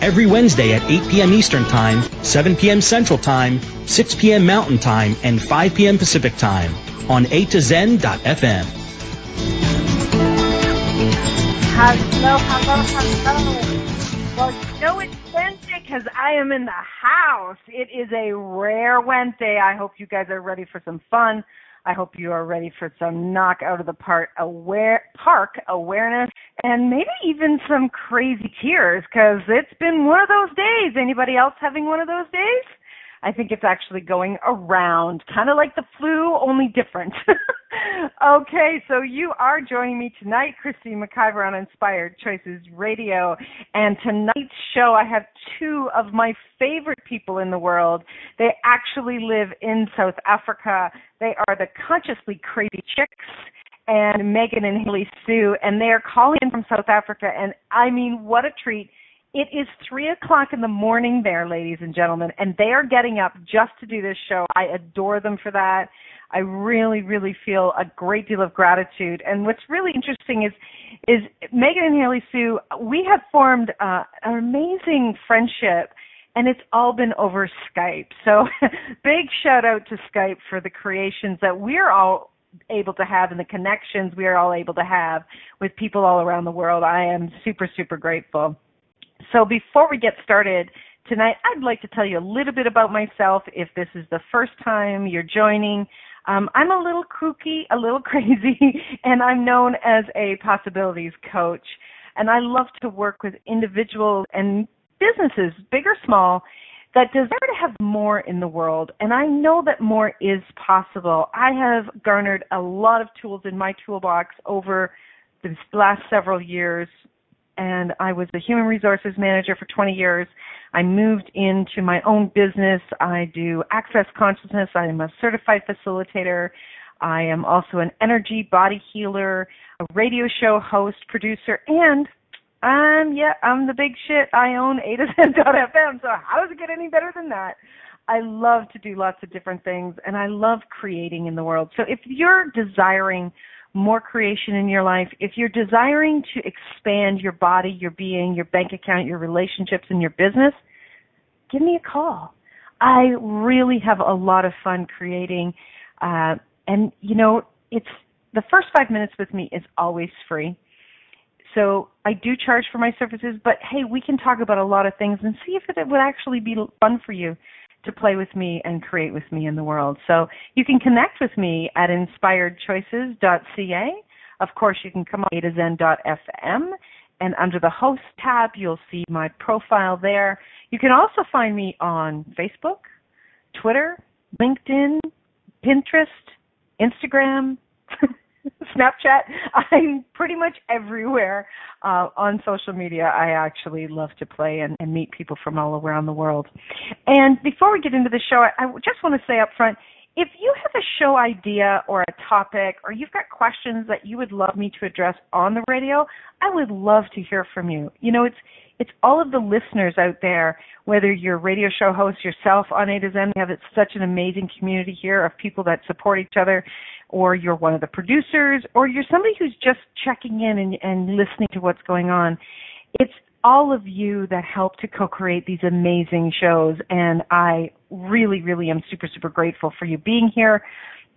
Every Wednesday at 8 p.m. Eastern Time, 7 p.m. Central Time, 6 p.m. Mountain Time, and 5 p.m. Pacific Time on A to Zen.fm. Hello, hello, hello. Well, you know it's Wednesday because I am in the house. It is a rare Wednesday. I hope you guys are ready for some fun. I hope you are ready for some knock out of the park aware park awareness and maybe even some crazy tears because it's been one of those days. Anybody else having one of those days? I think it's actually going around, kind of like the flu, only different. okay, so you are joining me tonight, Christine McIver on Inspired Choices Radio. And tonight's show, I have two of my favorite people in the world. They actually live in South Africa. They are the Consciously Crazy Chicks and Megan and Haley Sue, and they are calling in from South Africa. And I mean, what a treat it is three o'clock in the morning there, ladies and gentlemen, and they are getting up just to do this show. I adore them for that. I really, really feel a great deal of gratitude. And what's really interesting is, is Megan and Haley Sue. We have formed uh, an amazing friendship, and it's all been over Skype. So, big shout out to Skype for the creations that we're all able to have and the connections we are all able to have with people all around the world. I am super, super grateful. So before we get started tonight, I'd like to tell you a little bit about myself if this is the first time you're joining. Um, I'm a little kooky, a little crazy, and I'm known as a possibilities coach. And I love to work with individuals and businesses, big or small, that desire to have more in the world. And I know that more is possible. I have garnered a lot of tools in my toolbox over the last several years and I was a human resources manager for 20 years. I moved into my own business. I do access consciousness. I am a certified facilitator. I am also an energy body healer, a radio show host, producer, and um yeah, I'm the big shit. I own A. So how does it get any better than that? I love to do lots of different things and I love creating in the world. So if you're desiring more creation in your life, if you're desiring to expand your body, your being, your bank account, your relationships, and your business, give me a call. I really have a lot of fun creating, uh, and you know, it's the first five minutes with me is always free. So I do charge for my services, but hey, we can talk about a lot of things and see if it would actually be fun for you to play with me and create with me in the world. So you can connect with me at inspiredchoices.ca. Of course, you can come on to zen.fm and under the host tab, you'll see my profile there. You can also find me on Facebook, Twitter, LinkedIn, Pinterest, Instagram. Snapchat. I'm pretty much everywhere uh, on social media. I actually love to play and, and, meet people from all around the world. And before we get into the show, I, I just want to say up front, if you have a show idea or a topic or you've got questions that you would love me to address on the radio, I would love to hear from you. You know, it's it's all of the listeners out there, whether you're a radio show host yourself on A to Zen, we have such an amazing community here of people that support each other or you're one of the producers, or you're somebody who's just checking in and, and listening to what's going on. It's all of you that help to co-create these amazing shows, and I really, really am super, super grateful for you being here,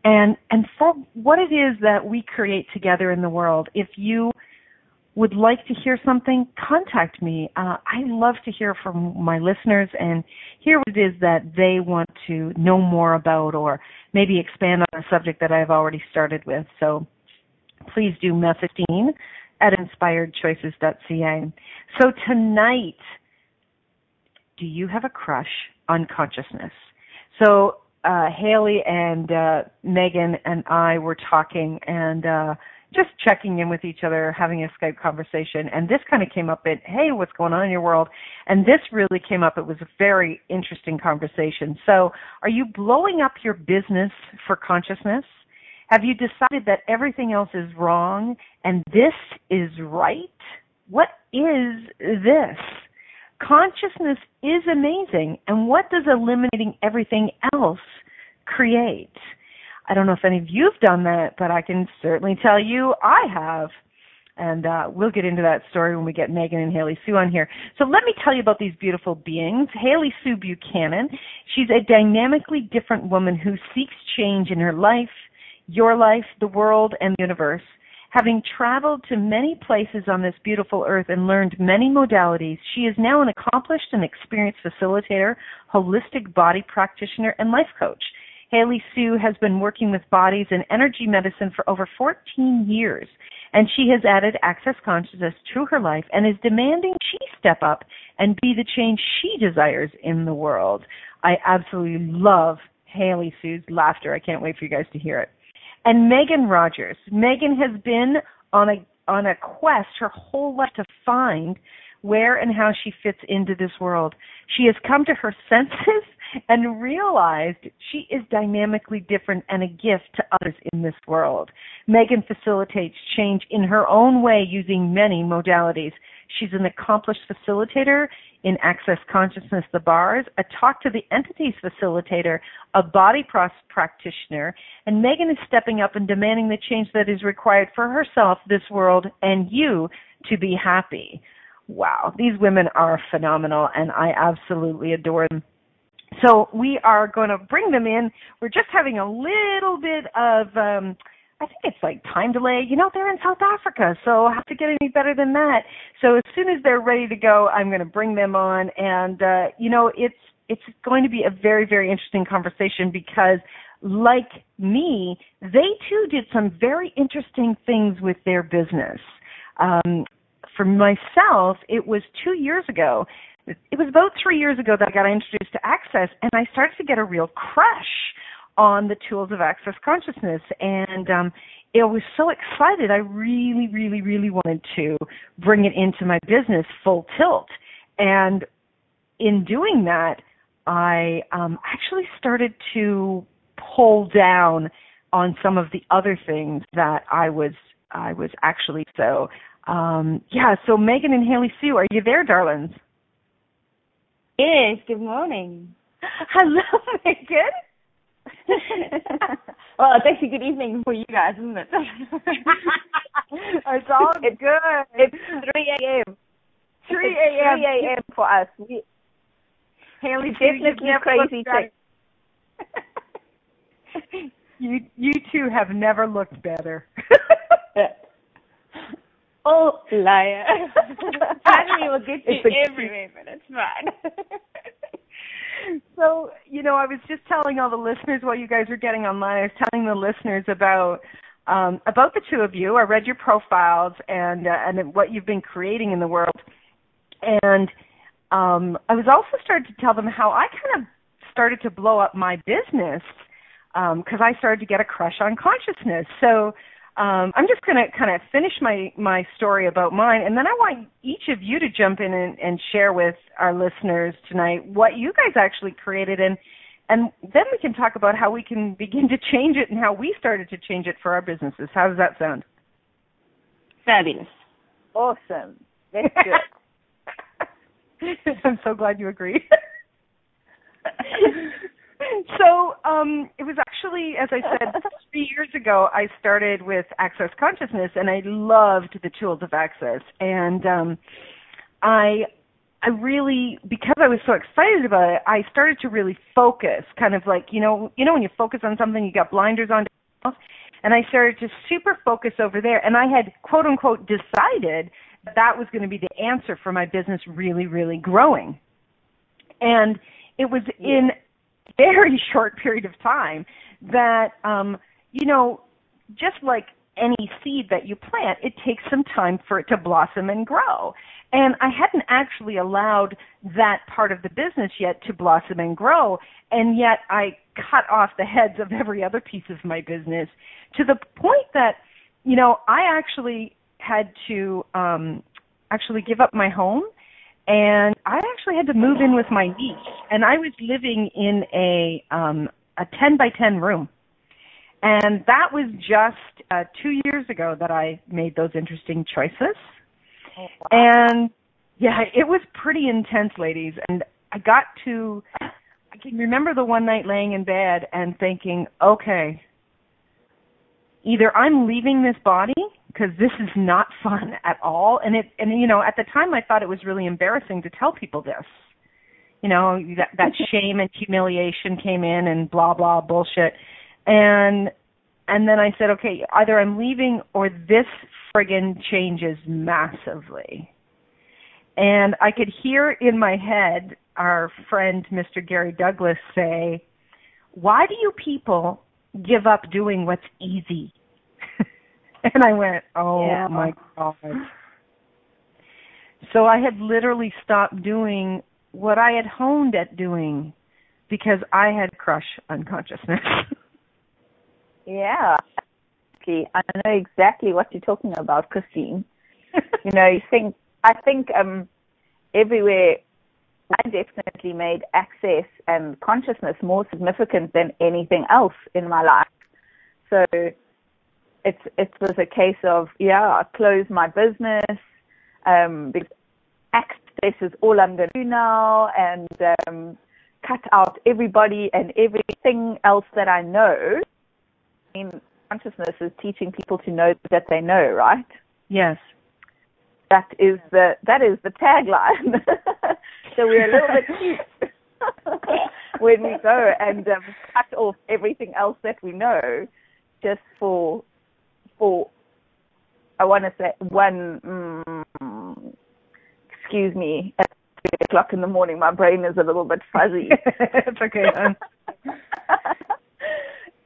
and and for what it is that we create together in the world. If you would like to hear something, contact me. Uh, I love to hear from my listeners and hear what it is that they want to know more about or maybe expand on a subject that I've already started with. So please do message Dean at inspiredchoices.ca. So tonight, do you have a crush on consciousness? So uh, Haley and uh, Megan and I were talking, and uh, just checking in with each other, having a Skype conversation. And this kind of came up in, hey, what's going on in your world? And this really came up. It was a very interesting conversation. So, are you blowing up your business for consciousness? Have you decided that everything else is wrong and this is right? What is this? Consciousness is amazing. And what does eliminating everything else create? I don't know if any of you've done that, but I can certainly tell you I have. And uh, we'll get into that story when we get Megan and Haley Sue on here. So let me tell you about these beautiful beings. Haley Sue Buchanan, she's a dynamically different woman who seeks change in her life, your life, the world, and the universe. Having traveled to many places on this beautiful earth and learned many modalities, she is now an accomplished and experienced facilitator, holistic body practitioner, and life coach. Haley Sue has been working with bodies and energy medicine for over 14 years, and she has added access consciousness to her life and is demanding she step up and be the change she desires in the world. I absolutely love Haley Sue's laughter. I can't wait for you guys to hear it. And Megan Rogers. Megan has been on a on a quest her whole life to find where and how she fits into this world. She has come to her senses and realized she is dynamically different and a gift to others in this world. Megan facilitates change in her own way using many modalities. She's an accomplished facilitator in Access Consciousness, the bars, a Talk to the Entities facilitator, a body practitioner, and Megan is stepping up and demanding the change that is required for herself, this world, and you to be happy. Wow, these women are phenomenal, and I absolutely adore them. So we are going to bring them in. We're just having a little bit of, um, I think it's like time delay. You know, they're in South Africa, so have to get any better than that. So as soon as they're ready to go, I'm going to bring them on, and uh, you know, it's it's going to be a very very interesting conversation because like me, they too did some very interesting things with their business. Um, for myself, it was two years ago it was about three years ago that I got introduced to Access, and I started to get a real crush on the tools of Access Consciousness. And um, I was so excited. I really, really, really wanted to bring it into my business full tilt. And in doing that, I um, actually started to pull down on some of the other things that I was I was actually so um, yeah. So Megan and Haley Sue, are you there, darlings? Yes, good morning. Hello, Megan. well, it's actually good evening for you guys, isn't it? it's all it's, good. It's 3 a.m. 3 a.m. 3 a.m. for us. We, Haley, definitely crazy chick. you you two have never looked better. Oh, liar. Finally, will get you every way, but it's fine. so, you know, I was just telling all the listeners while you guys were getting online, I was telling the listeners about um, about the two of you. I read your profiles and uh, and what you've been creating in the world, and um, I was also starting to tell them how I kind of started to blow up my business because um, I started to get a crush on consciousness. So um, I'm just going to kind of finish my my story about mine, and then I want each of you to jump in and, and share with our listeners tonight what you guys actually created, and and then we can talk about how we can begin to change it and how we started to change it for our businesses. How does that sound? Fabulous. Awesome. That's good. I'm so glad you agree. so um, it was actually, as I said, three years ago, I started with Access Consciousness, and I loved the tools of Access. And um, I, I really, because I was so excited about it, I started to really focus, kind of like you know, you know, when you focus on something, you got blinders on. And I started to super focus over there, and I had quote unquote decided that that was going to be the answer for my business really, really growing. And it was in very short period of time that um you know just like any seed that you plant it takes some time for it to blossom and grow. And i hadn't actually allowed that part of the business yet to blossom and grow and yet i cut off the heads of every other piece of my business to the point that you know, I actually had to um actually give up my home and I actually had to move in with my niece and I was living in a um a 10 by 10 room. And that was just uh 2 years ago that I made those interesting choices. Oh, wow. And yeah, it was pretty intense, ladies, and I got to I can remember the one night laying in bed and thinking, okay, either I'm leaving this body because this is not fun at all. And it and you know at the time I thought it was really embarrassing to tell people this. You know that that shame and humiliation came in and blah blah bullshit. And and then I said okay either I'm leaving or this friggin changes massively. And I could hear in my head our friend Mr. Gary Douglas say why do you people give up doing what's easy and I went, oh yeah. my God. So I had literally stopped doing what I had honed at doing because I had crush unconsciousness. yeah. I know exactly what you're talking about, Christine. you know, you think I think um everywhere I definitely made access and consciousness more significant than anything else in my life. So it's it was a case of yeah, I closed my business um, because access is all I'm going to do now, and um, cut out everybody and everything else that I know. I mean, consciousness is teaching people to know that they know, right? Yes. That is the that is the tagline. so we're a little bit cute when we go and um, cut off everything else that we know just for for I want to say one. Mm, excuse me, at three o'clock in the morning, my brain is a little bit fuzzy. it's okay.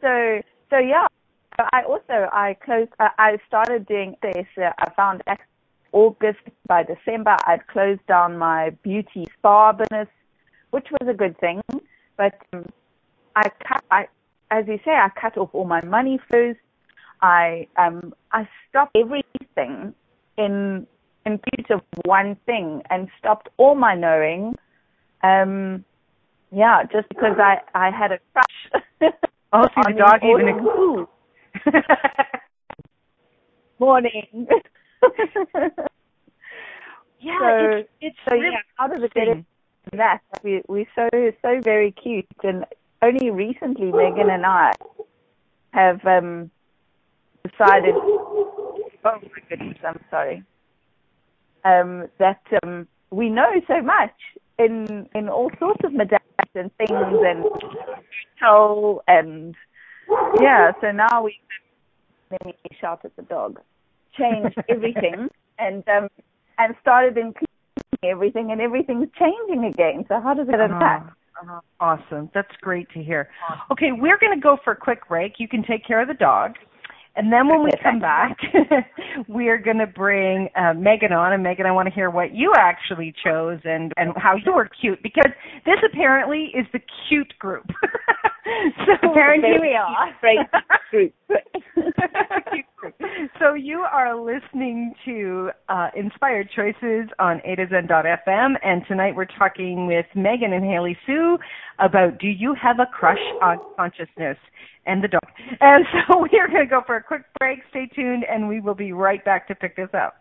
so so yeah, I also I closed. I, I started doing this. Uh, I found August by December I'd closed down my beauty spa business, which was a good thing. But um, I cut. I as you say, I cut off all my money flows I um I stopped everything in in pursuit of one thing and stopped all my knowing. Um yeah, just because I I had a crush. Oh, see the dog even Morning. yeah, so, it's, it's so really yeah, how does it get that? We we're so so very cute and only recently Megan and I have um decided, oh my goodness, I'm sorry, um, that um, we know so much in in all sorts of modalities and things and tell and yeah. So now we let me shout at the dog, changed everything and um, and started including everything and everything's changing again. So how does it impact? Uh-huh. uh-huh. Awesome. That's great to hear. Okay, we're going to go for a quick break. You can take care of the dog. And then when we come back, we are going to bring uh, Megan on. And Megan, I want to hear what you actually chose and, and how you were cute because this apparently is the cute group. so apparently we are. Great so you are listening to uh, Inspired Choices on A to Zen.fm, and tonight we're talking with Megan and Haley Sue about Do You Have a Crush on Consciousness? and the dog. And so we are going to go for a quick break. Stay tuned, and we will be right back to pick this up.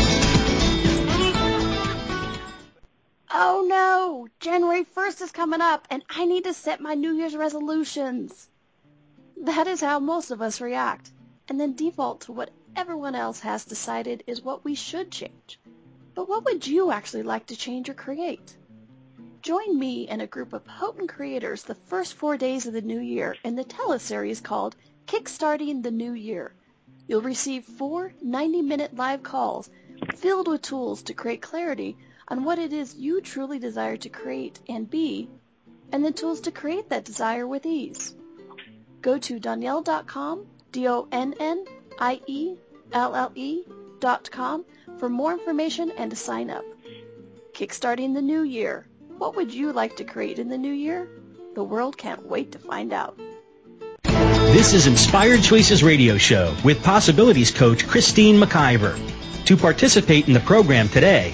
January 1st is coming up and I need to set my New Year's resolutions. That is how most of us react, and then default to what everyone else has decided is what we should change. But what would you actually like to change or create? Join me and a group of potent creators the first four days of the new year in the teleseries called Kickstarting the New Year. You'll receive four 90 minute live calls filled with tools to create clarity on what it is you truly desire to create and be, and the tools to create that desire with ease. Go to Donnielle.com, D-O-N-N-I-E-L-L-E dot com for more information and to sign up. Kickstarting the new year. What would you like to create in the new year? The world can't wait to find out. This is Inspired Choices Radio Show with Possibilities Coach Christine McIver. To participate in the program today,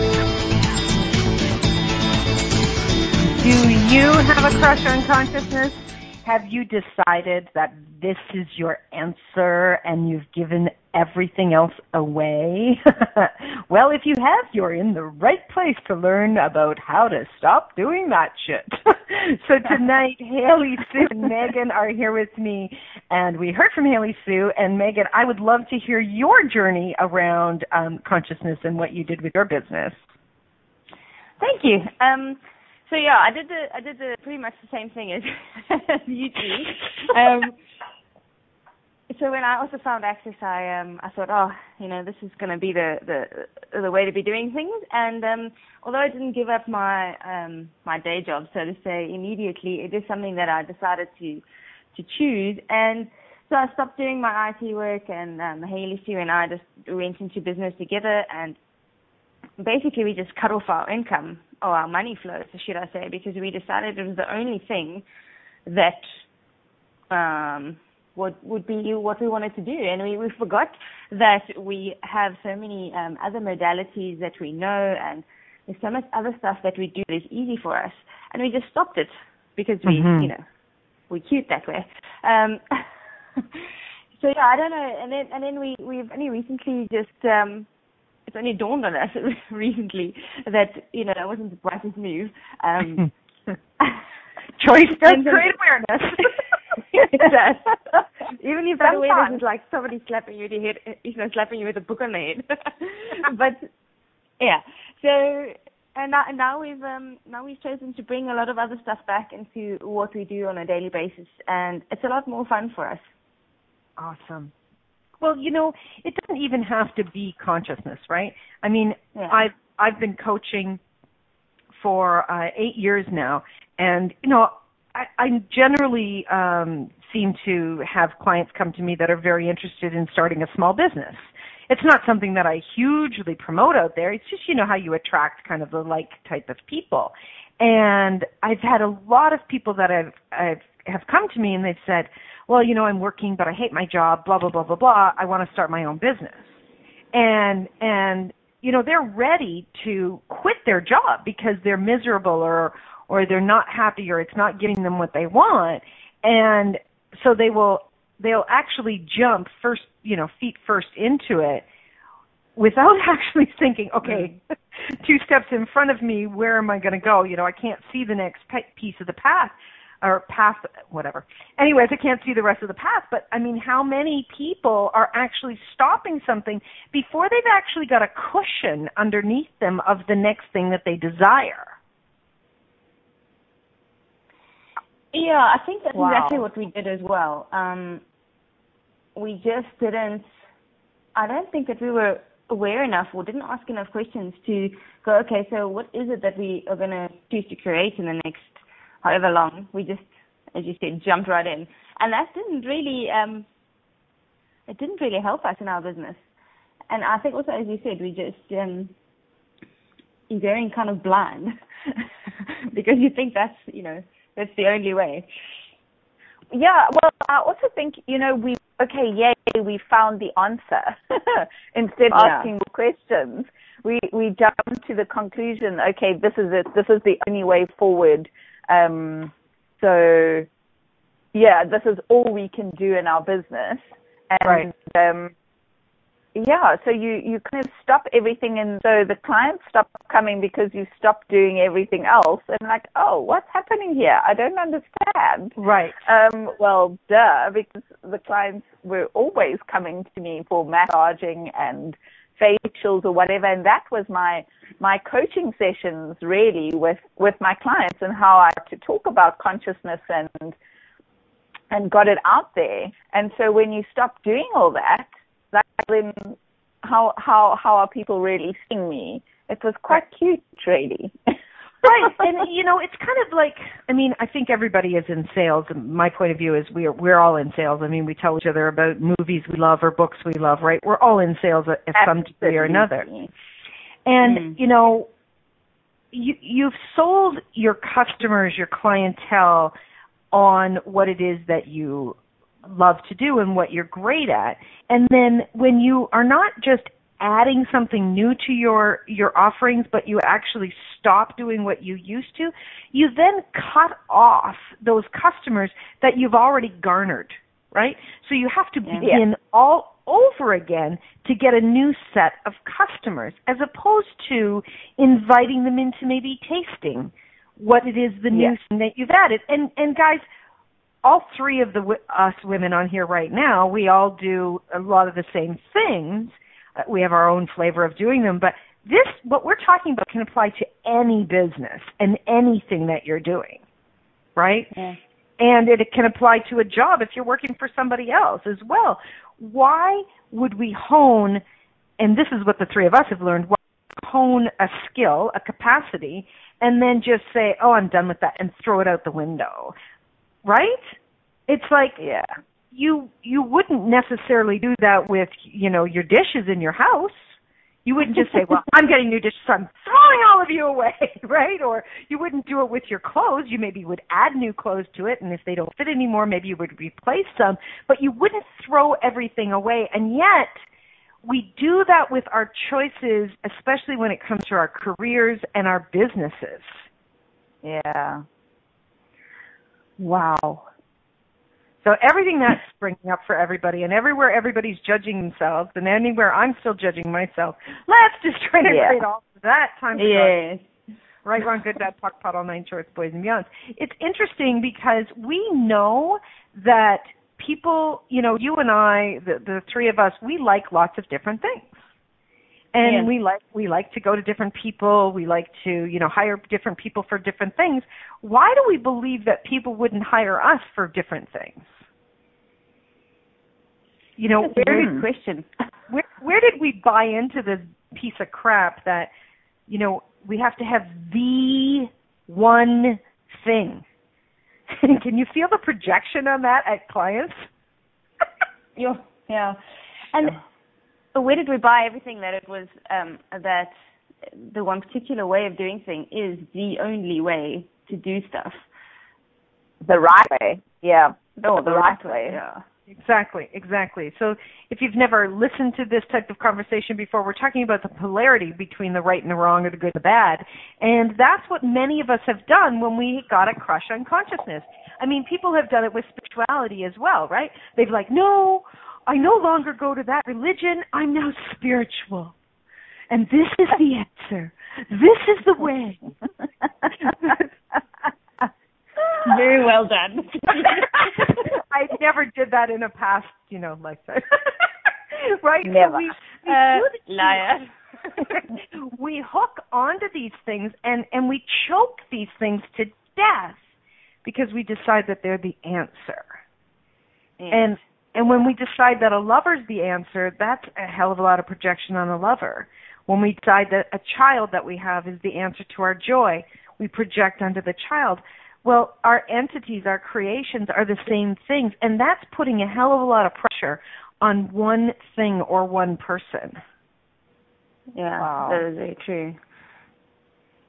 Do you have a crush on consciousness? Have you decided that this is your answer and you've given everything else away? well, if you have, you're in the right place to learn about how to stop doing that shit. so tonight, Haley Sue and Megan are here with me, and we heard from Haley Sue and Megan. I would love to hear your journey around um, consciousness and what you did with your business. Thank you. Um, so yeah, I did the I did the pretty much the same thing as, you do. Um, so when I also found Access, I um I thought, oh, you know, this is going to be the the the way to be doing things. And um although I didn't give up my um my day job, so to say, immediately, it is something that I decided to to choose. And so I stopped doing my IT work, and um, Haley Sue and I just went into business together, and basically we just cut off our income or our money flows, should I say, because we decided it was the only thing that um, would would be what we wanted to do, and we, we forgot that we have so many um, other modalities that we know, and there's so much other stuff that we do that is easy for us, and we just stopped it because we, mm-hmm. you know, we're cute that way. Um, so yeah, I don't know, and then and then we we've only recently just um, it's only dawned on us recently that you know that wasn't the brightest move. Um, Choice does create awareness. it does. Even if that awareness is like somebody slapping you in the head, you know, slapping you with a book on the head. but yeah, so and now, and now we've um, now we've chosen to bring a lot of other stuff back into what we do on a daily basis, and it's a lot more fun for us. Awesome. Well, you know, it doesn't even have to be consciousness, right? I mean, yeah. I've I've been coaching for uh, eight years now, and you know, I, I generally um, seem to have clients come to me that are very interested in starting a small business. It's not something that I hugely promote out there. It's just you know how you attract kind of the like type of people. And I've had a lot of people that I've I've have come to me and they've said, well, you know, I'm working, but I hate my job, blah, blah, blah, blah, blah. I want to start my own business. And, and, you know, they're ready to quit their job because they're miserable or, or they're not happy or it's not giving them what they want. And so they will, they'll actually jump first, you know, feet first into it without actually thinking, okay, mm-hmm. two steps in front of me, where am I going to go? You know, I can't see the next piece of the path or path, whatever. Anyways, I can't see the rest of the path, but I mean, how many people are actually stopping something before they've actually got a cushion underneath them of the next thing that they desire? Yeah, I think that's wow. exactly what we did as well. Um, we just didn't, I don't think that we were aware enough or didn't ask enough questions to go, okay, so what is it that we are going to choose to create in the next however long. We just, as you said, jumped right in, and that didn't really, um, it didn't really help us in our business. And I think also, as you said, we just um, you're going kind of blind because you think that's you know that's the only way. Yeah, well, I also think you know we okay, yay, we found the answer instead of Yeah. asking questions. We we jumped to the conclusion. Okay, this is it. This is the only way forward. Um, so yeah, this is all we can do in our business, and Right. um, yeah, so you, you kind of stop everything and so the clients stop coming because you stop doing everything else and like, oh, what's happening here? I don't understand. Right. Um, well, duh, because the clients were always coming to me for massaging and facials or whatever and that was my my coaching sessions really with with my clients and how I had to talk about consciousness and and got it out there. And so when you stop doing all that, that then how how how are people really seeing me? It was quite cute, really. right and you know it's kind of like i mean i think everybody is in sales. And my point of view is we're we're all in sales. I mean we tell each other about movies we love or books we love right? We're all in sales at, at some degree or another. And mm. you know you you've sold your customers your clientele on what it is that you love to do and what you're great at. And then when you are not just adding something new to your your offerings but you actually stop doing what you used to, you then cut off those customers that you've already garnered, right? So you have to begin yeah. all over again to get a new set of customers as opposed to inviting them into maybe tasting what it is the new yeah. thing that you've added. And and guys, all three of the us women on here right now, we all do a lot of the same things. Uh, we have our own flavor of doing them, but this what we're talking about can apply to any business and anything that you're doing, right? Yeah. And it, it can apply to a job if you're working for somebody else as well. Why would we hone? And this is what the three of us have learned. Why hone a skill, a capacity, and then just say, "Oh, I'm done with that," and throw it out the window right? It's like yeah. You you wouldn't necessarily do that with you know your dishes in your house. You wouldn't just say, "Well, I'm getting new dishes, so I'm throwing all of you away," right? Or you wouldn't do it with your clothes. You maybe would add new clothes to it, and if they don't fit anymore, maybe you would replace some. But you wouldn't throw everything away. And yet, we do that with our choices, especially when it comes to our careers and our businesses. Yeah. Wow. So everything that's springing up for everybody, and everywhere everybody's judging themselves, and anywhere I'm still judging myself, let's just try to yeah. create all that time. Yes. Right, wrong, good, bad, POC, POD, all nine shorts, boys and beyonds. It's interesting because we know that people, you know, you and I, the, the three of us, we like lots of different things and yeah. we like we like to go to different people. We like to you know hire different people for different things. Why do we believe that people wouldn't hire us for different things? You know That's where did question. where where did we buy into this piece of crap that you know we have to have the one thing? Can you feel the projection on that at clients? Yeah yeah. And yeah where did we buy everything that it was um, that the one particular way of doing things is the only way to do stuff? The right way, yeah. No, the, the right, right way. Yeah. Exactly, exactly. So if you've never listened to this type of conversation before, we're talking about the polarity between the right and the wrong or the good and the bad. And that's what many of us have done when we got a crush on consciousness. I mean, people have done it with spirituality as well, right? They've like, no, I no longer go to that religion. I'm now spiritual. And this is the answer. This is the way. Very well done. I never did that in a past, you know, lifetime. right? Never. So we, we uh, liar. we hook onto these things and and we choke these things to death because we decide that they're the answer. And and when we decide that a lover's the answer, that's a hell of a lot of projection on a lover. When we decide that a child that we have is the answer to our joy, we project onto the child. Well, our entities, our creations are the same things, and that's putting a hell of a lot of pressure on one thing or one person. Yeah, wow. that is very true.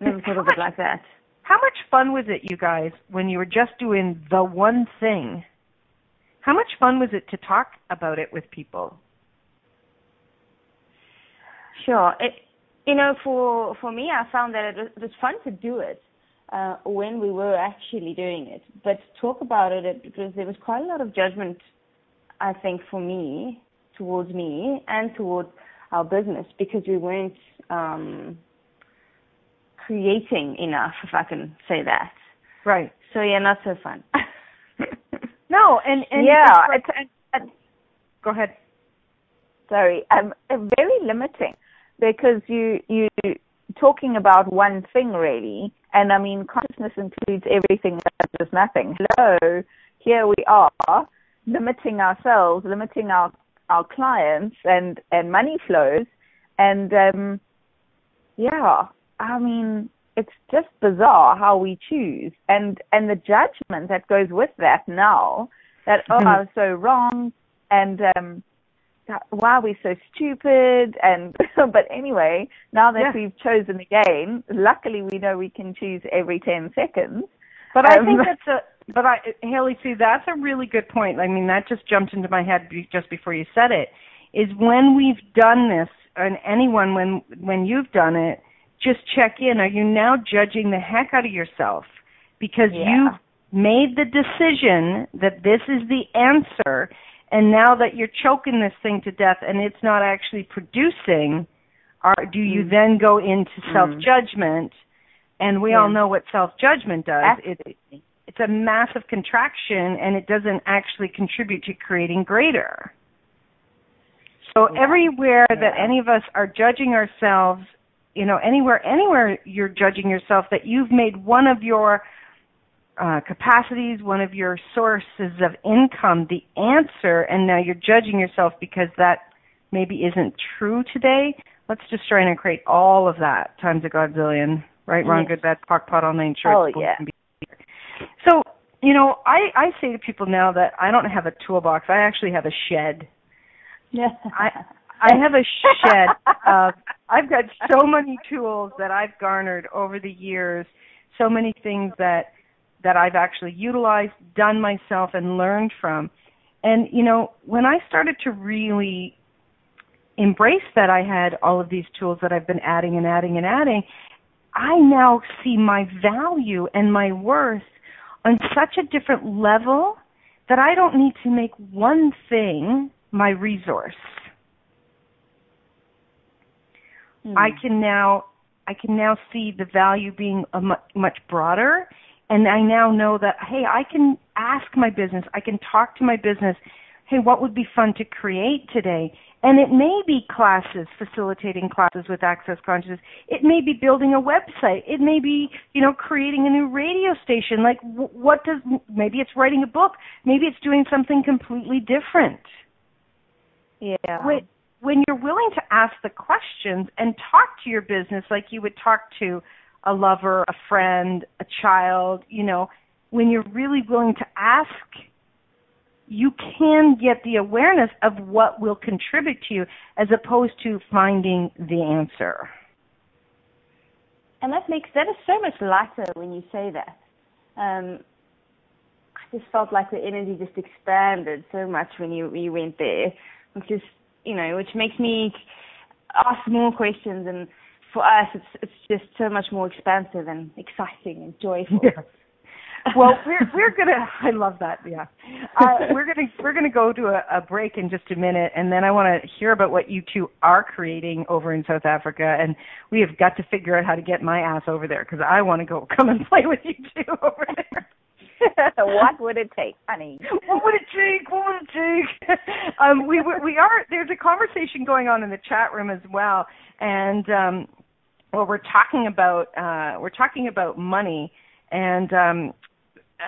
Never thought of it like that. How much fun was it, you guys, when you were just doing the one thing how much fun was it to talk about it with people? Sure. It, you know, for for me, I found that it was, it was fun to do it uh, when we were actually doing it. But talk about it, it because there was quite a lot of judgment, I think, for me towards me and towards our business because we weren't um, creating enough, if I can say that. Right. So yeah, not so fun. no, and and yeah, it's, it's, it's, go ahead. Sorry, um, very limiting because you you talking about one thing really, and I mean consciousness includes everything. There's nothing. Hello, here we are limiting ourselves, limiting our our clients and and money flows, and um, yeah, I mean it's just bizarre how we choose and and the judgment that goes with that now that oh mm-hmm. I was so wrong and um why are we so stupid and but anyway now that yeah. we've chosen again luckily we know we can choose every 10 seconds but um, I think that's a but I Haley see that's a really good point I mean that just jumped into my head just before you said it is when we've done this and anyone when when you've done it just check in. Are you now judging the heck out of yourself because yeah. you've made the decision that this is the answer and now that you're choking this thing to death and it's not actually producing, are, do you mm. then go into mm. self-judgment? And we yeah. all know what self-judgment does. It, it's a massive contraction and it doesn't actually contribute to creating greater. So yeah. everywhere that any of us are judging ourselves you know anywhere anywhere you're judging yourself that you've made one of your uh, capacities, one of your sources of income, the answer, and now you're judging yourself because that maybe isn't true today. Let's just try and create all of that times a godzillion, right? Wrong, good, bad, POC, POD, all nine shorts. Oh yeah. So you know, I I say to people now that I don't have a toolbox. I actually have a shed. Yeah. I I have a shed of I've got so many tools that I've garnered over the years, so many things that that I've actually utilized, done myself and learned from. And you know, when I started to really embrace that I had all of these tools that I've been adding and adding and adding, I now see my value and my worth on such a different level that I don't need to make one thing my resource. Mm. I can now I can now see the value being a much, much broader and I now know that hey, I can ask my business, I can talk to my business, hey, what would be fun to create today? And it may be classes, facilitating classes with access consciousness. It may be building a website. It may be, you know, creating a new radio station. Like, what does, maybe it's writing a book. Maybe it's doing something completely different. Yeah. Wait, when you're willing to ask the questions and talk to your business like you would talk to a lover, a friend, a child, you know, when you're really willing to ask, you can get the awareness of what will contribute to you as opposed to finding the answer. And that makes that is so much lighter when you say that. Um, I just felt like the energy just expanded so much when you you went there, which is you know, which makes me ask more questions. And for us, it's it's just so much more expansive and exciting and joyful. Yeah. well, we're we're gonna. I love that. Yeah, uh, we're gonna we're gonna go to a, a break in just a minute, and then I want to hear about what you two are creating over in South Africa, and we have got to figure out how to get my ass over there because I want to go come and play with you two over there. what would it take, honey? What would it take? What would it take? um, we we are there's a conversation going on in the chat room as well, and um, well, we're talking about uh, we're talking about money, and um,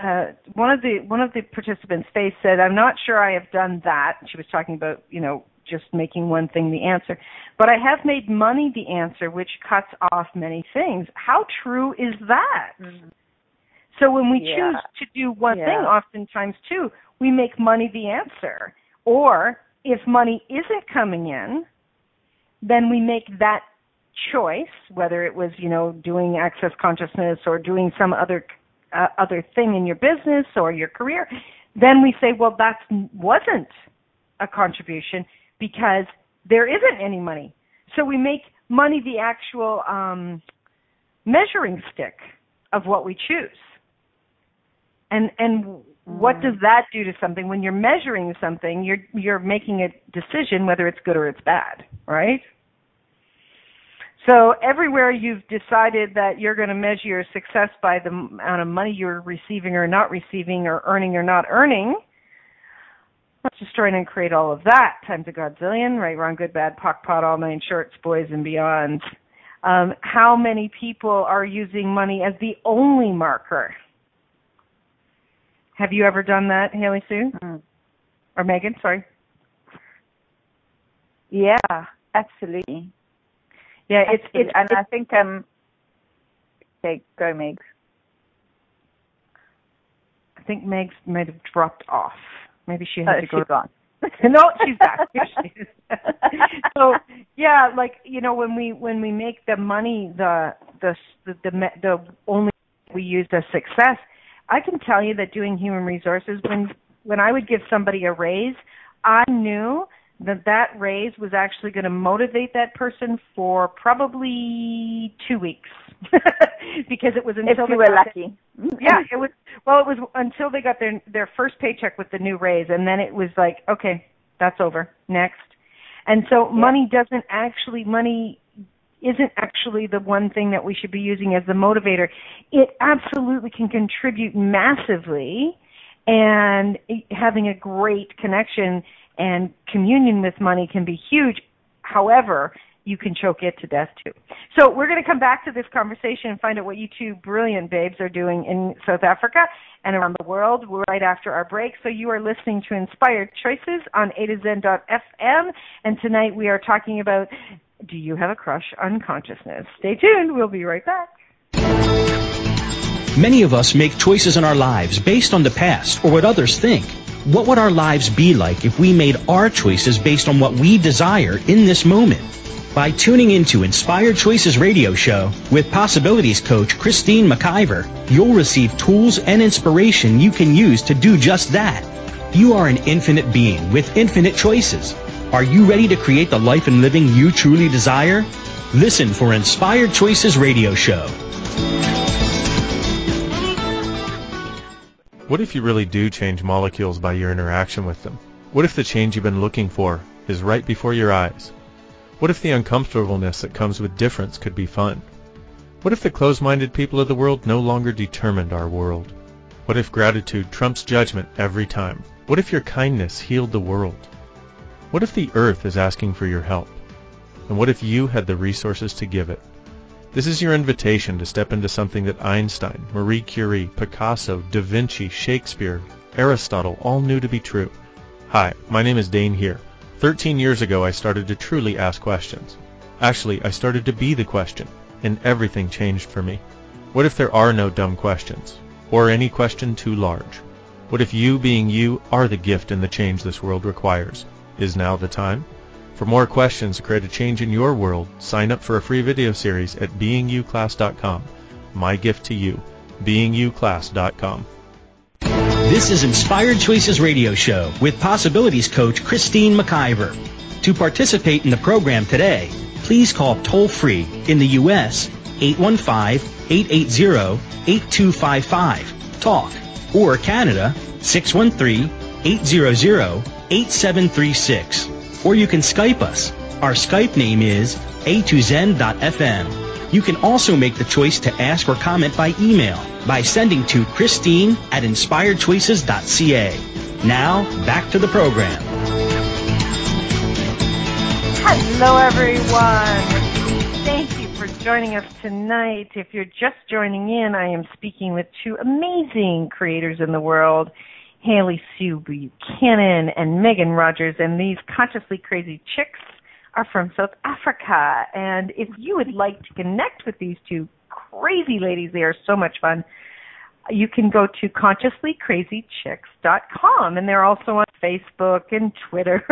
uh, one of the one of the participants, Faith, said, "I'm not sure I have done that." She was talking about you know just making one thing the answer, but I have made money the answer, which cuts off many things. How true is that? Mm-hmm. So when we yeah. choose to do one yeah. thing, oftentimes too, we make money the answer. Or if money isn't coming in, then we make that choice, whether it was, you know, doing access consciousness or doing some other uh, other thing in your business or your career, then we say, well, that wasn't a contribution because there isn't any money. So we make money the actual um, measuring stick of what we choose and and what does that do to something? When you're measuring something you're you're making a decision whether it's good or it's bad right? So everywhere you've decided that you're going to measure your success by the amount of money you're receiving or not receiving or earning or not earning let's destroy and create all of that times a godzillion right? Wrong good bad POC POD all nine shorts boys and beyond. Um, how many people are using money as the only marker have you ever done that, Haley Sue? Mm. Or Megan, sorry. Yeah, absolutely. Yeah, it's it's and it's, I think um okay, go Megs. I think Megs might have dropped off. Maybe she had oh, to go. She's gone. no, she's back. she so yeah, like you know, when we when we make the money the the the the, the only we use as success, I can tell you that doing human resources, when when I would give somebody a raise, I knew that that raise was actually going to motivate that person for probably two weeks because it was until if you were lucky. Their, yeah, it was. Well, it was until they got their their first paycheck with the new raise, and then it was like, okay, that's over. Next. And so yeah. money doesn't actually money isn't actually the one thing that we should be using as the motivator. It absolutely can contribute massively and having a great connection and communion with money can be huge. However, you can choke it to death too. So we're going to come back to this conversation and find out what you two brilliant babes are doing in South Africa and around the world right after our break. So you are listening to Inspired Choices on A to Zen.fm and tonight we are talking about do you have a crush on consciousness? Stay tuned. We'll be right back. Many of us make choices in our lives based on the past or what others think. What would our lives be like if we made our choices based on what we desire in this moment? By tuning into Inspired Choices radio show with possibilities coach Christine McIver, you'll receive tools and inspiration you can use to do just that. You are an infinite being with infinite choices. Are you ready to create the life and living you truly desire? Listen for Inspired Choices Radio Show. What if you really do change molecules by your interaction with them? What if the change you've been looking for is right before your eyes? What if the uncomfortableness that comes with difference could be fun? What if the closed-minded people of the world no longer determined our world? What if gratitude trumps judgment every time? What if your kindness healed the world? What if the earth is asking for your help? And what if you had the resources to give it? This is your invitation to step into something that Einstein, Marie Curie, Picasso, Da Vinci, Shakespeare, Aristotle all knew to be true. Hi, my name is Dain Heer. 13 years ago I started to truly ask questions. Actually, I started to be the question, and everything changed for me. What if there are no dumb questions? Or any question too large? What if you being you are the gift and the change this world requires? Is now the time? For more questions to create a change in your world, sign up for a free video series at beingyouclass.com. My gift to you, beingyouclass.com. This is Inspired Choices Radio Show with Possibilities Coach Christine McIver. To participate in the program today, please call toll free in the U.S. 815-880-8255 talk or Canada 613 800 8736. Or you can Skype us. Our Skype name is a2zen.fm. You can also make the choice to ask or comment by email by sending to Christine at inspiredchoices.ca. Now, back to the program. Hello, everyone. Thank you for joining us tonight. If you're just joining in, I am speaking with two amazing creators in the world Haley Sue Buchanan and Megan Rogers, and these consciously crazy chicks are from South Africa. And if you would like to connect with these two crazy ladies, they are so much fun. You can go to consciouslycrazychicks.com, and they're also on Facebook and Twitter.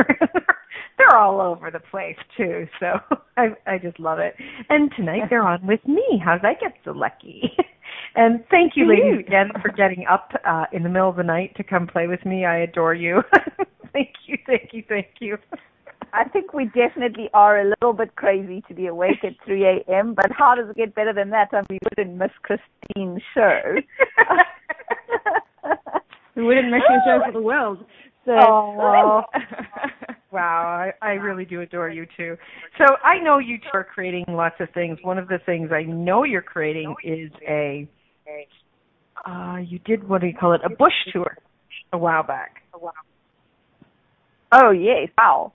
they're all over the place too, so I, I just love it. And tonight they're on with me. How did I get so lucky? And thank you, ladies, again for getting up uh, in the middle of the night to come play with me. I adore you. thank you, thank you, thank you. I think we definitely are a little bit crazy to be awake at 3 a.m., but how does it get better than that? I mean, we wouldn't miss Christine's show. we wouldn't miss your show for the world. So, oh, wow, I, I really do adore you too. So I know you two are creating lots of things. One of the things I know you're creating is a, uh, you did what do you call it? A bush tour a while back. Oh yes, wow.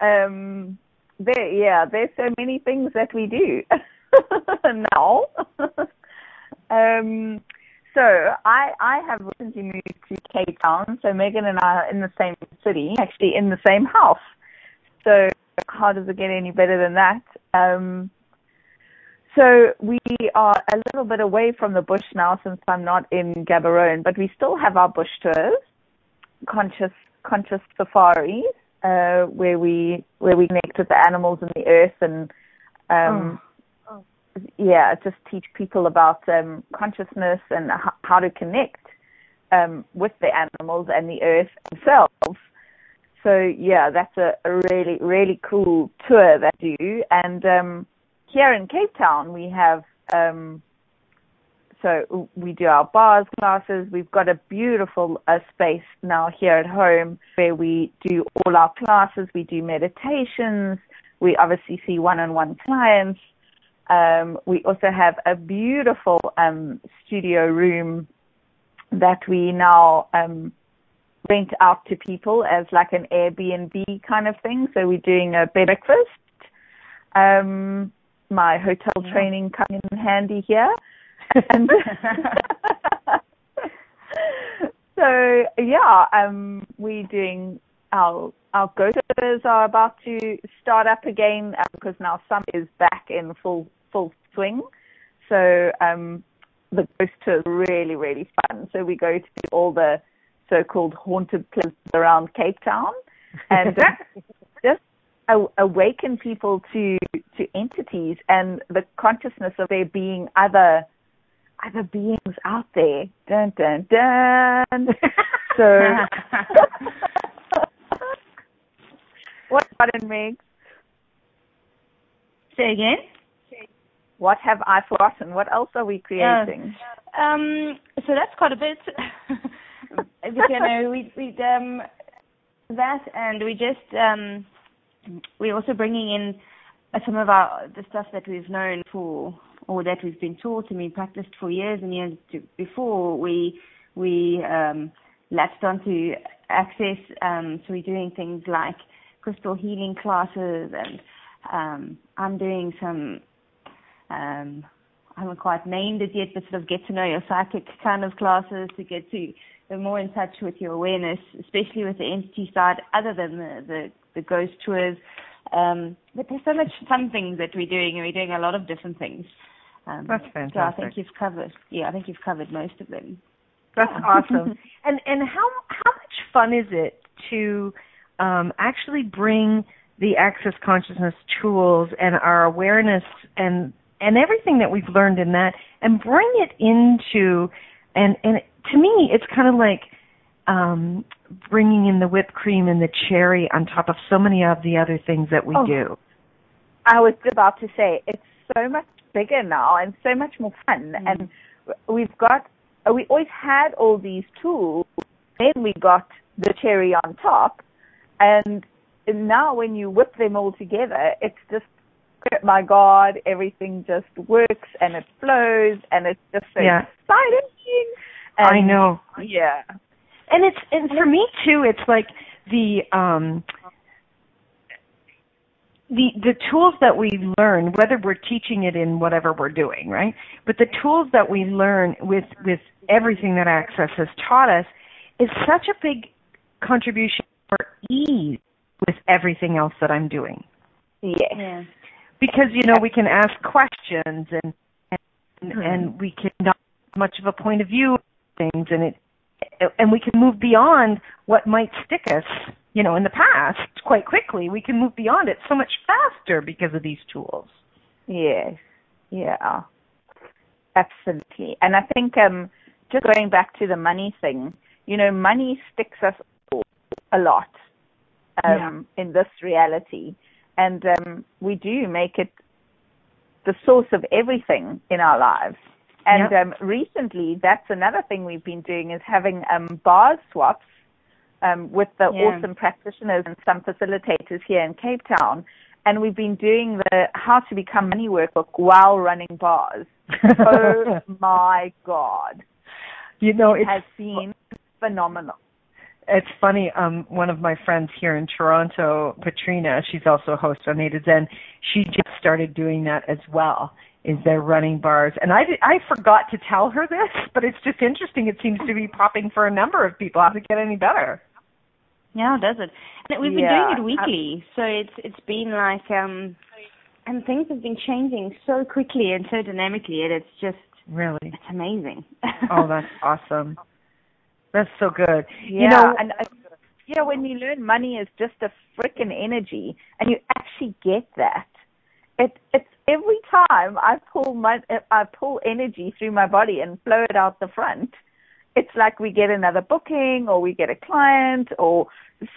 Um, there, yeah, there's so many things that we do now. um, so I I have recently moved to Cape Town. So Megan and I are in the same city, actually in the same house. So how does it get any better than that? Um, so we are a little bit away from the bush now since I'm not in Gaborone, but we still have our bush tours, conscious conscious safaris, uh, where we where we connect with the animals and the earth and um, oh. yeah, just teach people about um, consciousness and h- how to connect um, with the animals and the earth themselves. So yeah, that's a, a really really cool tour that I do. And um, here in Cape Town, we have um, so we do our bars classes. We've got a beautiful uh, space now here at home where we do all our classes. We do meditations. We obviously see one-on-one clients. Um, we also have a beautiful um, studio room that we now um, rent out to people as like an Airbnb kind of thing. So we're doing a bed breakfast. Um, my hotel training coming in handy here. And so yeah, um, we're doing our our ghost tours are about to start up again uh, because now summer is back in full full swing. So um, the ghost tour is really really fun. So we go to all the so-called haunted places around Cape Town, and just awaken people to to entities and the consciousness of there being other other beings out there. Dun dun dun. so, what button makes? Say again. What have I forgotten? What else are we creating? Uh, um, so that's quite a bit. but you know, we we um that and we just um we're also bringing in some of the stuff that we've known for or that we've been taught and been practiced for years and years before we we um, latched onto access. Um, so we're doing things like crystal healing classes, and um, I'm doing some. I haven't quite named it yet, but sort of get to know your psychic kind of classes to get to more in touch with your awareness, especially with the entity side, other than the the, ghost tours. Um, but there's so much fun things that we're doing, and we're doing a lot of different things. Um, That's fantastic. So I think you've covered. Yeah, I think you've covered most of them. That's awesome. And and how how much fun is it to um, actually bring the access consciousness tools and our awareness and and everything that we've learned in that and bring it into and and to me it's kind of like um bringing in the whipped cream and the cherry on top of so many of the other things that we oh, do. I was about to say it's so much bigger now and so much more fun. Mm. And we've got, we always had all these tools. Then we got the cherry on top. And now when you whip them all together, it's just, my God, everything just works and it flows and it's just so yeah. exciting. And I know. Yeah. And it's, and for me too, it's like the, um, the the tools that we learn, whether we're teaching it in whatever we're doing, right? But the tools that we learn with with everything that Access has taught us is such a big contribution for ease with everything else that I'm doing. Yes. Yeah. Because you know we can ask questions and and, mm-hmm. and we can not much of a point of view of things and it and we can move beyond what might stick us you know, in the past quite quickly. We can move beyond it so much faster because of these tools. Yes. Yeah. Absolutely. And I think um just going back to the money thing, you know, money sticks us a lot um yeah. in this reality. And um we do make it the source of everything in our lives. And Yep. um, recently, that's another thing we've been doing is having um, bars swaps um, with the Yeah. awesome practitioners and some facilitators here in Cape Town. And we've been doing the how to become money workbook while running bars. oh my God. you know, It it's has been phenomenal. It's funny. Um, one of my friends here in Toronto, Patrina, she's also a host on A to Zen. She just started doing that as well. Is they're running bars, and I did, I forgot to tell her this, but it's just interesting. It seems to be popping for a number of people. How does it get any better? Yeah, does it? And we've been Yeah. doing it weekly, so it's it's been like um, and things have been changing so quickly and so dynamically, and it's just Really? it's amazing. Oh, that's awesome. That's so good. Yeah, You know, and uh, yeah, when you learn money is just a freaking energy, and you actually get that. It it's every time I pull my I pull energy through my body and flow it out the front. It's like we get another booking, or we get a client, or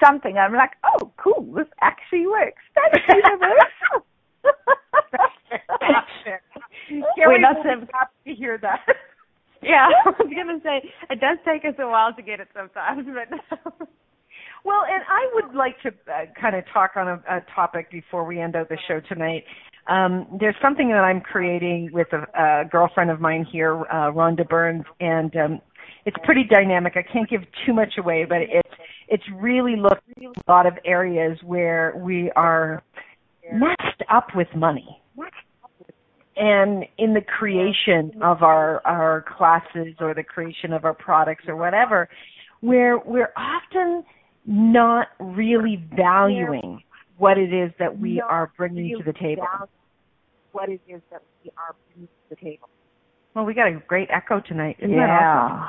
something. I'm like, oh, cool, this actually works. Thanks, universe. We're not so happy to hear that. yeah, I was gonna say it does take us a while to get it sometimes, but Well, and I would like to uh, kind of talk on a, a topic before we end out the show tonight. Um, there's something that I'm creating with a, a girlfriend of mine here, uh, Rhonda Burns, and um, it's pretty dynamic. I can't give too much away, but it's it's really looking at a lot of areas where we are messed up with money. And in the creation of our our classes or the creation of our products or whatever, where we're often not really valuing what it is that we are bringing to the table. what it is that we are bringing to the table. Well, we got a great echo tonight. Isn't that awesome? Yeah.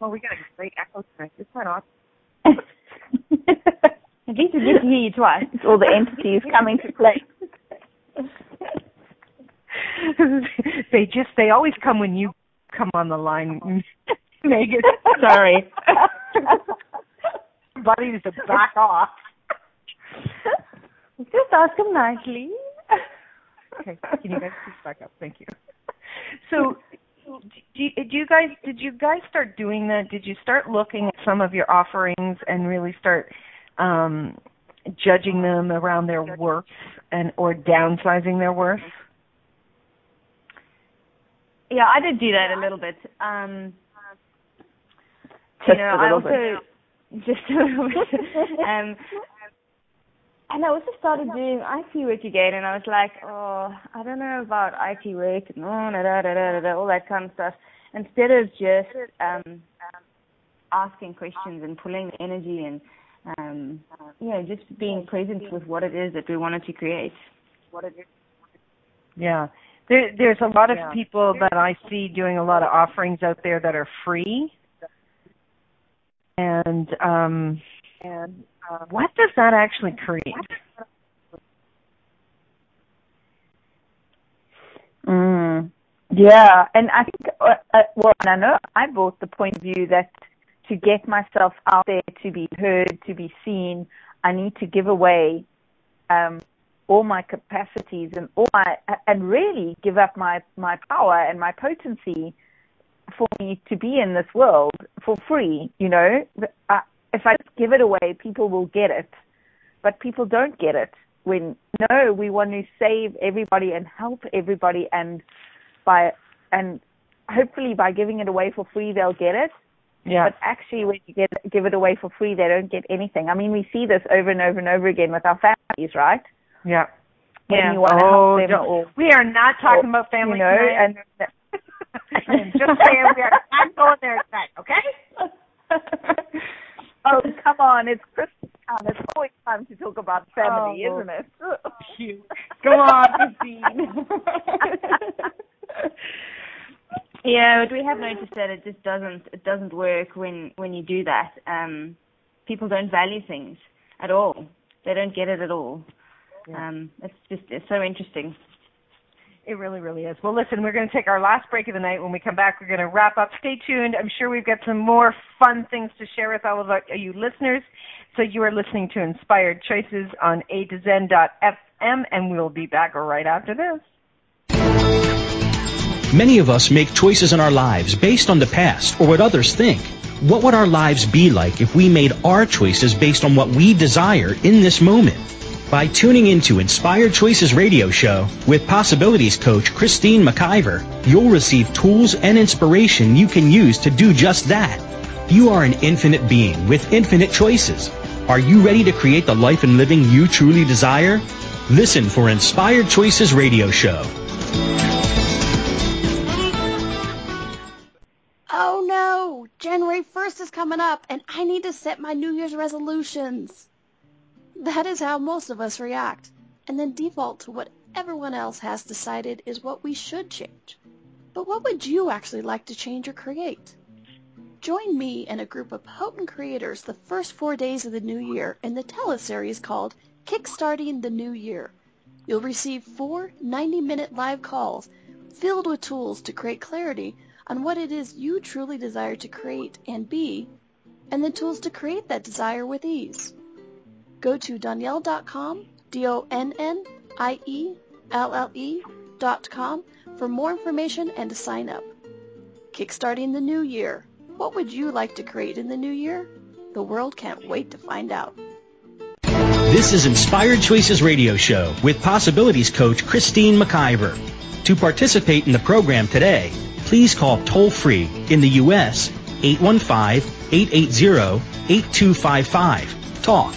Well, we got a great echo tonight. Isn't that awesome? at least we get to hear you twice. It's all the entities coming to play. they just they always come when you come on the line, Megan. Sorry. Buddy to back off. Just ask him nicely. Okay, can you guys please back up? Thank you. So, do you, do you guys did you guys start doing that? Did you start looking at some of your offerings and really start um, judging them around their worth and or downsizing their worth? Yeah, I did do that a little bit. Um, Just you know, a I little also just a little bit. um, and I also started doing IT work again, and I was like, oh, I don't know about IT work and oh, all that kind of stuff. Instead of just um, asking questions and pulling the energy and um, you know, just being present with what it is that we wanted to create. What it is. Yeah. There, there's a lot of people that I see doing a lot of offerings out there that are free. And um and uh, what does that actually create? Mm. Yeah, and I think, uh, uh, well, I know I brought the point of view that to get myself out there, to be heard, to be seen, I need to give away um, all my capacities and all my, and really give up my my power and my potency for me to be in this world for free. You know, I, if I just give it away, people will get it, but people don't get it. When no, we want to save everybody and help everybody, and by and hopefully by giving it away for free, they'll get it. Yeah. But actually, when you get give it away for free, they don't get anything. I mean, we see this over and over and over again with our families, right? Yeah. When yeah. you want to oh, help them or we are not talking about family you know, tonight. and just saying we are not going there tonight, okay? oh, come on, it's Christmas time. It's always time to talk about family, Oh. isn't it? Go on, Christine. yeah, but we have noticed that it just doesn't it doesn't work when when you do that. Um, people don't value things at all. They don't get it at all. Um, it's just it's so interesting. It really, really is. Well, listen, we're going to take our last break of the night. When we come back, we're going to wrap up. Stay tuned. I'm sure we've got some more fun things to share with all of our, you listeners. So you are listening to Inspired Choices on A to Zen.fm, and we'll be back right after this. Many of us make choices in our lives based on the past or what others think. What would our lives be like if we made our choices based on what we desire in this moment? By tuning into Inspired Choices radio show with possibilities coach Christine McIver, you'll receive tools and inspiration you can use to do just that. You are an infinite being with infinite choices. Are you ready to create the life and living you truly desire? Listen for Inspired Choices radio show. Oh no! January 1st is coming up and I need to set my New Year's resolutions. That is how most of us react, and then default to what everyone else has decided is what we should change. But what would you actually like to change or create? Join me and a group of potent creators the first four days of the new year in the teleseries called Kickstarting the New Year. You'll receive four 90-minute live calls filled with tools to create clarity on what it is you truly desire to create and be, and the tools to create that desire with ease. Go to donnielle.com, D-O-N-N-I-E-L-L-E dot com for more information and to sign up. Kickstarting the New Year. What would you like to create in the new year? The world can't wait to find out. This is Inspired Choices Radio Show with Possibilities Coach Christine McIver. To participate in the program today, please call toll free in the U.S. 815-880-8255. Talk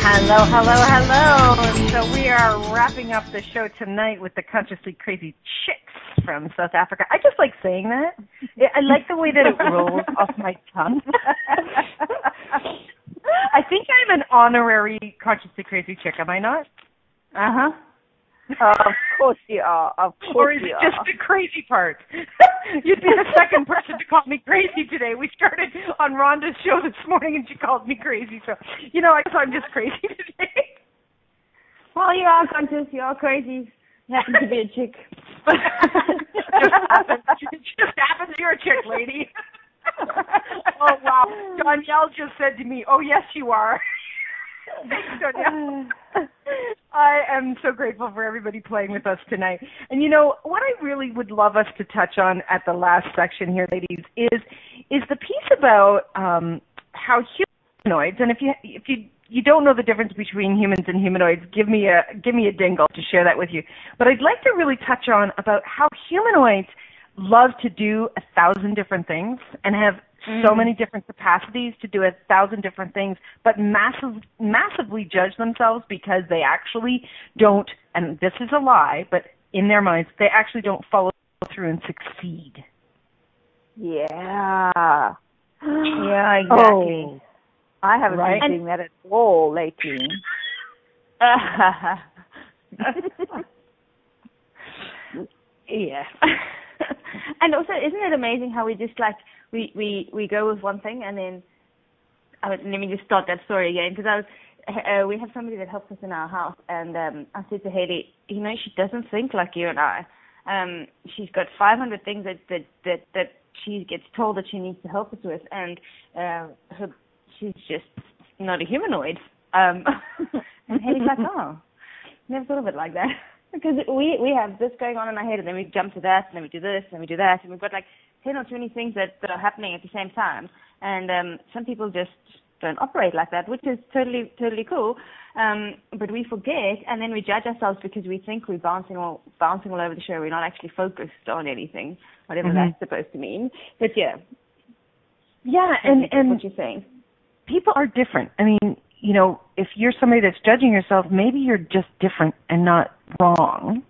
Hello, hello, hello. So we are wrapping up the show tonight with the Consciously Crazy Chicks from South Africa. I just like saying that. I like the way that it rolls off my tongue. I think I'm an honorary Consciously Crazy Chick, am I not? Uh huh. Of course you are. Of course or is you it are. just the crazy part? You'd be the second person to call me crazy today. We started on Rhonda's show this morning and she called me crazy. So, you know, I guess I'm just crazy today. Well, you are conscious. You are crazy. You happen to be a chick. just happens. It just happens you're a chick, lady. oh wow. Donnielle just said to me, "Oh yes, you are." Thanks, Donnielle. I am so grateful for everybody playing with us tonight. And you know what I really would love us to touch on at the last section here, ladies, is is the piece about um, how humanoids. And if you if you you don't know the difference between humans and humanoids, give me a give me a dingle to share that with you. But I'd like to really touch on about how humanoids love to do a thousand different things and have so mm-hmm. many different capacities to do a thousand different things, but massive, massively judge themselves because they actually don't, and this is a lie, but in their minds, they actually don't follow through and succeed. Yeah. Yeah, oh. exactly. Oh, I haven't Right. been doing that at all lately. yeah. and also, isn't it amazing how we just like we we we go with one thing and then let me just start that story again because I was uh, we have somebody that helps us in our house and um I said to Haley, you know, she doesn't think like you and I. Um, she's got 500 things that that that that she gets told that she needs to help us with, and uh, her she's just not a humanoid. Um, and Haley's like, oh, never thought of it like that. because we we have this going on in our head, and then we jump to that, and then we do this, and we do that, and we've got like ten or twenty things that, are happening at the same time. And um, some people just don't operate like that, which is totally totally cool. Um, but we forget, and then we judge ourselves because we think we're bouncing all bouncing all over the show. We're not actually focused on anything, whatever Mhm. that's supposed to mean. But yeah, Yeah, and and what you're saying. people are different. I mean, you know, if you're somebody that's judging yourself, maybe you're just different and not wrong.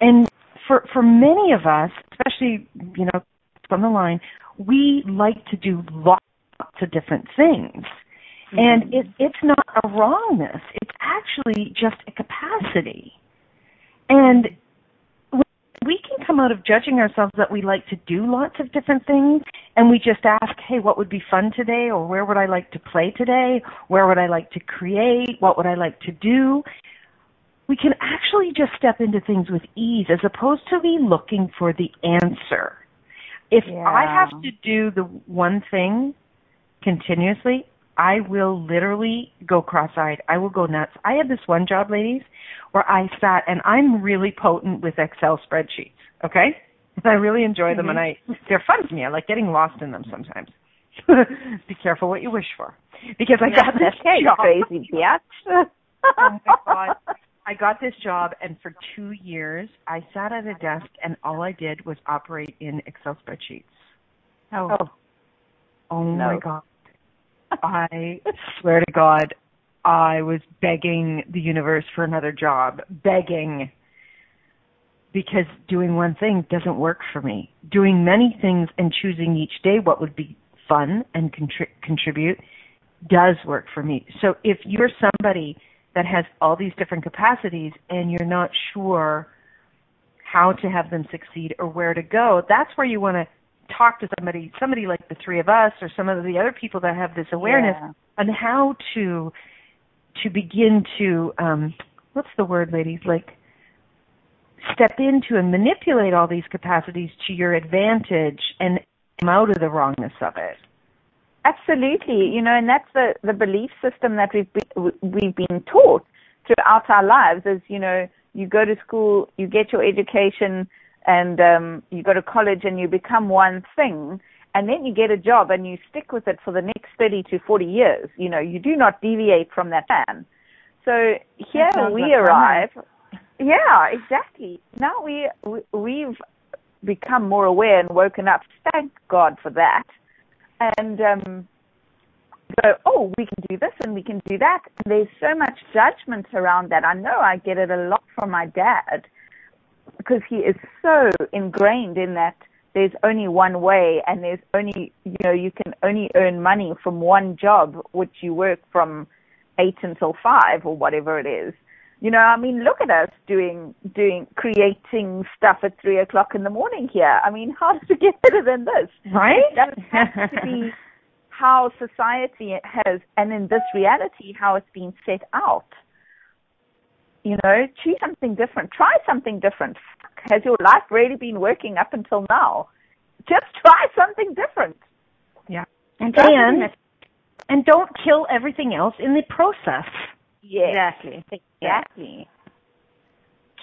And for for many of us, especially you know from the line, we like to do lots of different things. Mm-hmm. And it, it's not a wrongness. It's actually just a capacity. And we can come out of judging ourselves that we like to do lots of different things and we just ask hey, what would be fun today or where would I like to play today? Where would I like to create? What would I like to do? We can actually just step into things with ease as opposed to be looking for the answer. If Yeah. I have to do the one thing continuously, I will literally go cross-eyed. I will go nuts. I had this one job, ladies, where I sat and I'm really potent with Excel spreadsheets. Okay, I really enjoy them, and mm-hmm. I they're fun to me. I like getting lost in them sometimes. Be careful what you wish for, because I got this job. crazy bitch. oh my god. I got this job and for two years I sat at a desk and all I did was operate in Excel spreadsheets. Oh. Oh, oh No. my god. I swear to God, I was begging the universe for another job. Begging. Because doing one thing doesn't work for me. Doing many things and choosing each day what would be fun and contri- contribute does work for me. So if you're somebody that has all these different capacities and you're not sure how to have them succeed or where to go, that's where you want to talk to somebody, somebody like the three of us or some of the other people that have this awareness Yeah. on how to to begin to um what's the word ladies like step into and manipulate all these capacities to your advantage and come out of the wrongness of it. Absolutely, you know, and that's the the belief system that we've been, we've been taught throughout our lives. Is you know, you go to school, you get your education, and um, you go to college, and you become one thing, and then you get a job, and you stick with it for the next thirty to forty years. You know, you do not deviate from that plan. So here we like fun, arrive. Yeah, exactly. Now we, we we've become more aware and woken up. Thank God for that and um, go, oh, we can do this and we can do that. There's so much judgment around that. I know I get it a lot from my dad because he is so ingrained in that there's only one way and there's only, you know, you can only earn money from one job, which you work from eight until five or whatever it is. You know, I mean, look at us doing, doing, creating stuff at three o'clock in the morning here. I mean, how does it get better than this? Right? That has to be how society has, and in this reality, how it's been set out. You know, choose something different. Try something different. Has your life really been working up until now? Just try something different. Yeah. And, And and don't kill everything else in the process. Yes, exactly. exactly.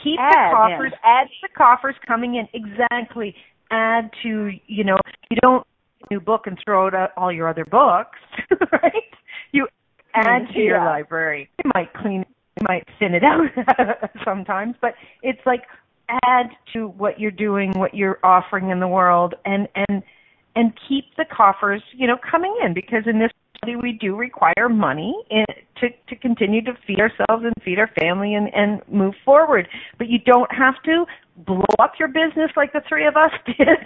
Keep Add, the coffers add the coffers coming in exactly. Add to you know, you don't new book and throw out all your other books, right? You add mm-hmm. to your Yeah. library. You might clean it, you might thin it out sometimes, but it's like add to what you're doing, what you're offering in the world and and and keep the coffers, you know, coming in because in this we do require money in, to to continue to feed ourselves and feed our family and and move forward. But you don't have to blow up your business like the three of us did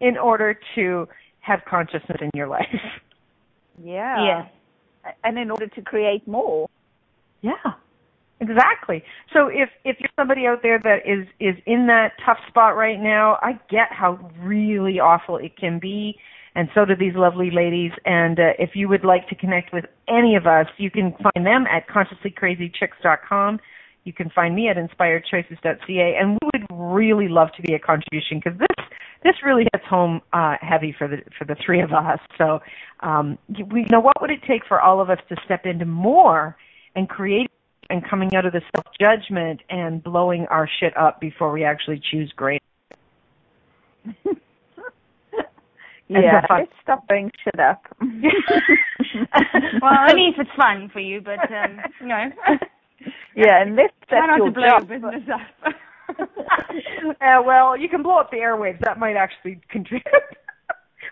in order to have consciousness in your life. Yeah. Yeah. And in order to create more. Yeah. Exactly. So if if you're somebody out there that is is in that tough spot right now, I get how really awful it can be, and so do these lovely ladies. And uh, if you would like to connect with any of us, you can find them at consciouslycrazychicks.com. You can find me at inspiredchoices.ca, and we would really love to be a contribution because this this really hits home uh, heavy for the for the three of us. So, um, we you know what would it take for all of us to step into more and create and coming out of the self judgment and blowing our shit up before we actually choose great. Yeah. Let's stop blowing shit up. well, only if it's fun for you, but um, you know, yeah, unless try that's not your to blow job. business up. uh, well, you can blow up the airwaves. That might actually contribute.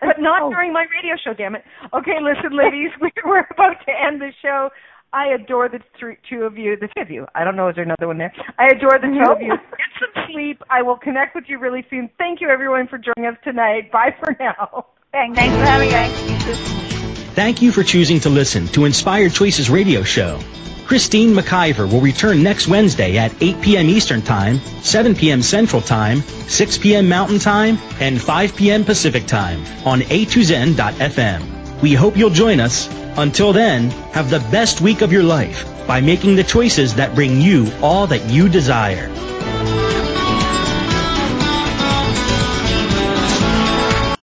but not Oh. during my radio show, damn it. Okay, listen, ladies, we- we're about to end the show. I adore the three, two of you, the two of you. I don't know, is there another one there? I adore the two of you. Get some sleep. I will connect with you really soon. Thank you, everyone, for joining us tonight. Bye for now. Thanks. Thanks for having us. Thank you for choosing to listen to Inspired Choices Radio Show. Christine McIver will return next Wednesday at 8 p.m. Eastern Time, 7 p.m. Central Time, 6 p.m. Mountain Time, and 5 p.m. Pacific Time on a2zen.fm. We hope you'll join us. Until then, have the best week of your life by making the choices that bring you all that you desire.